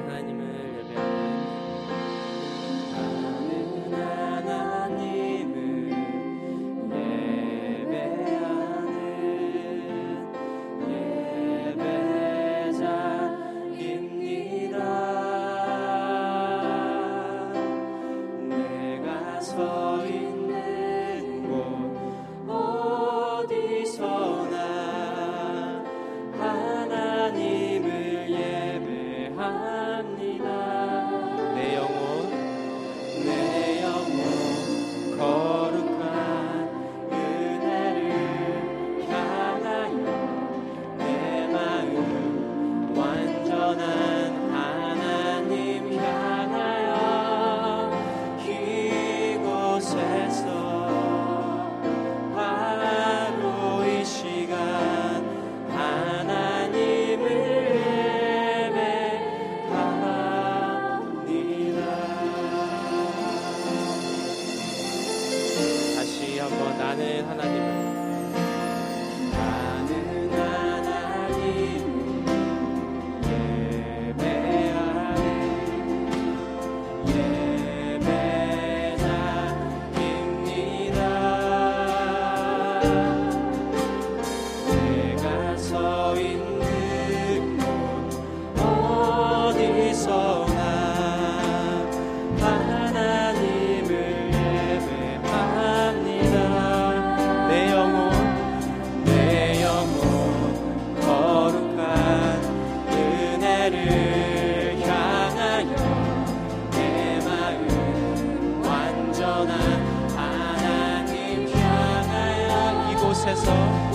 시간에 통성 으로 기도하는 시간 받겠습니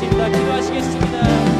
기도하시겠습니다.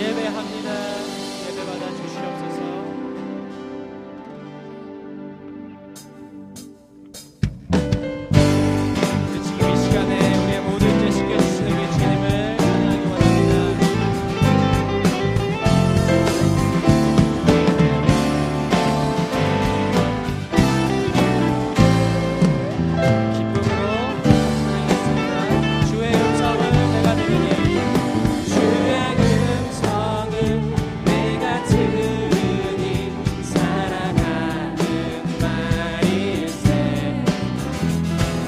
예배합니다.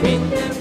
in the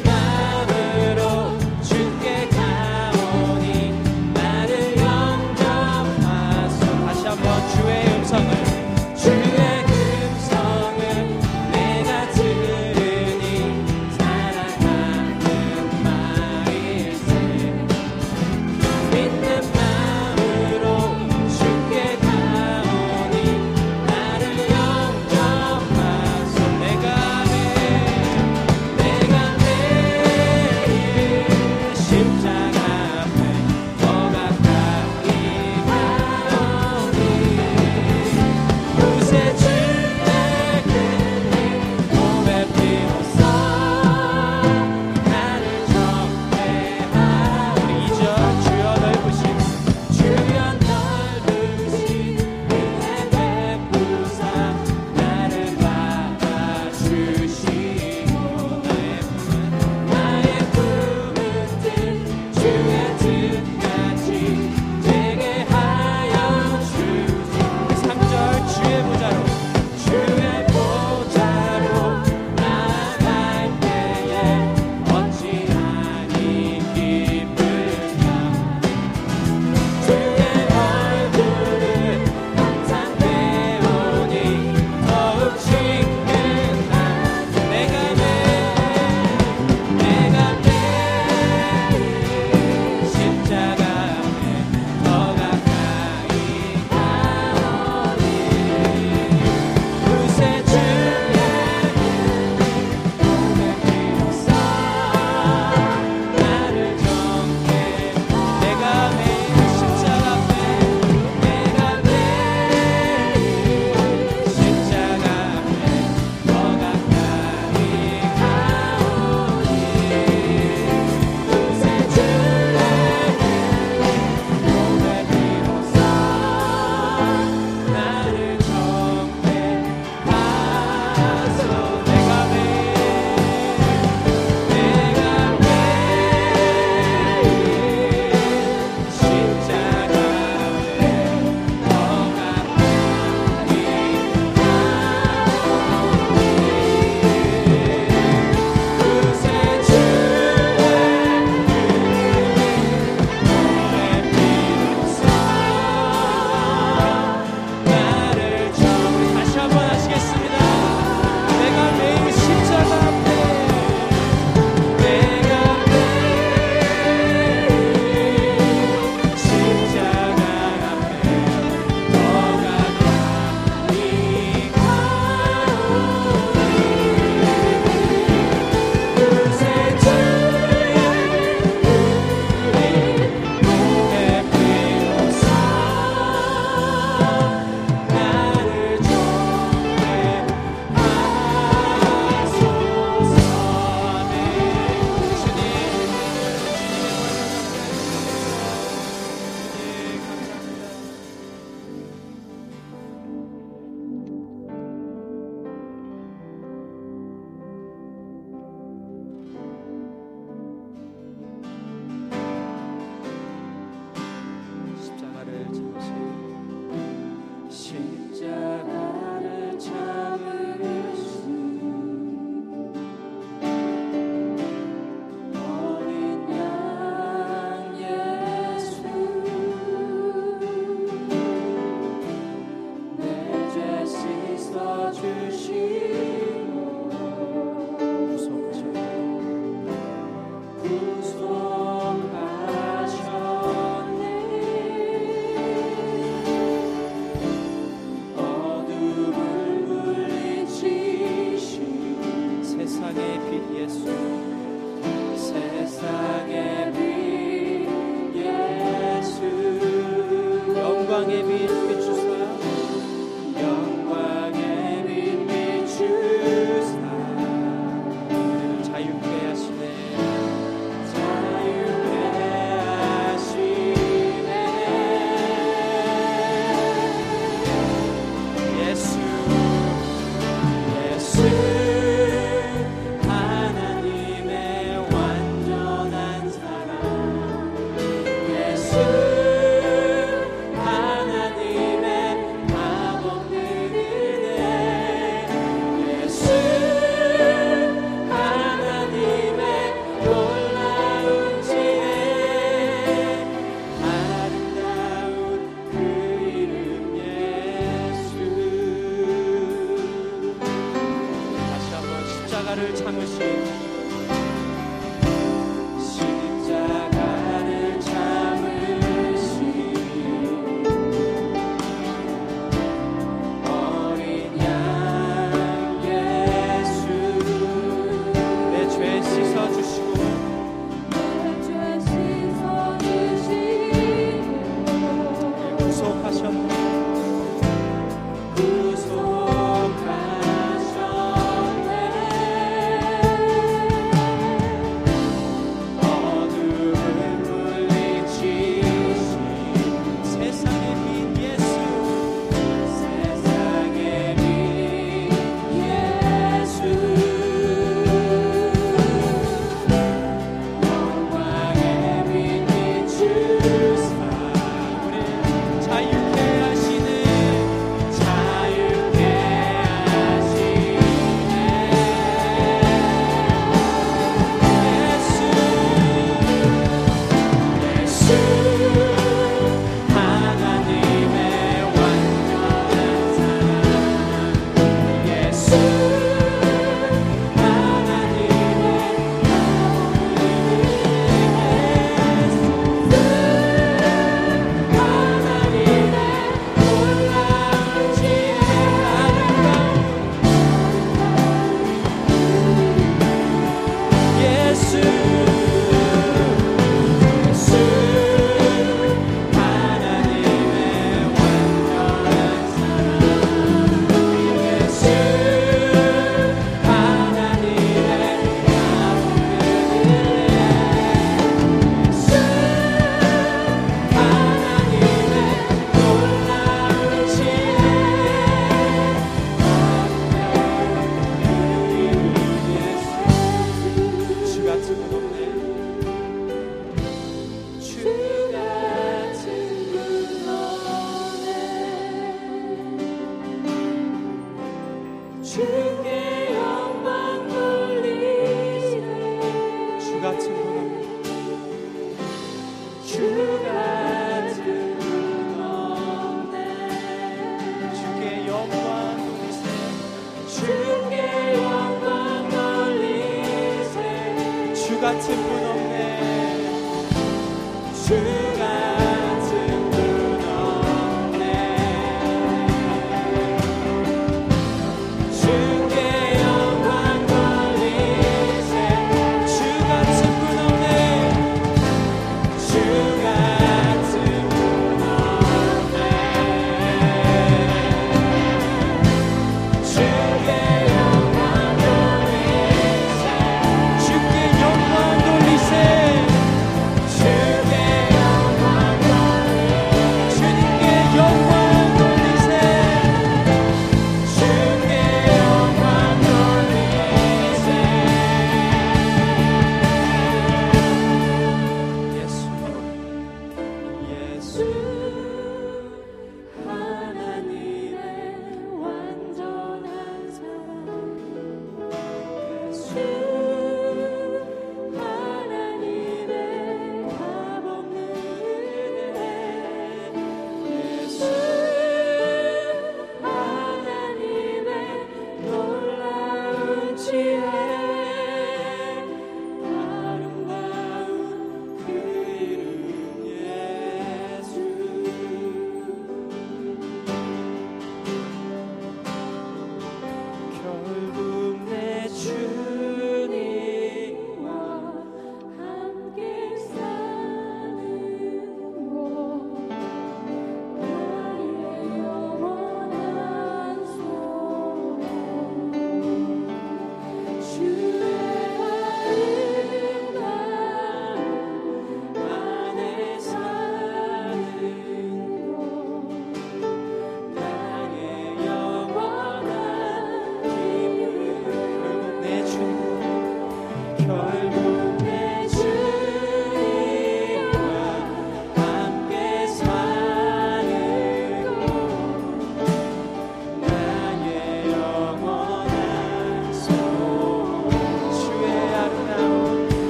true.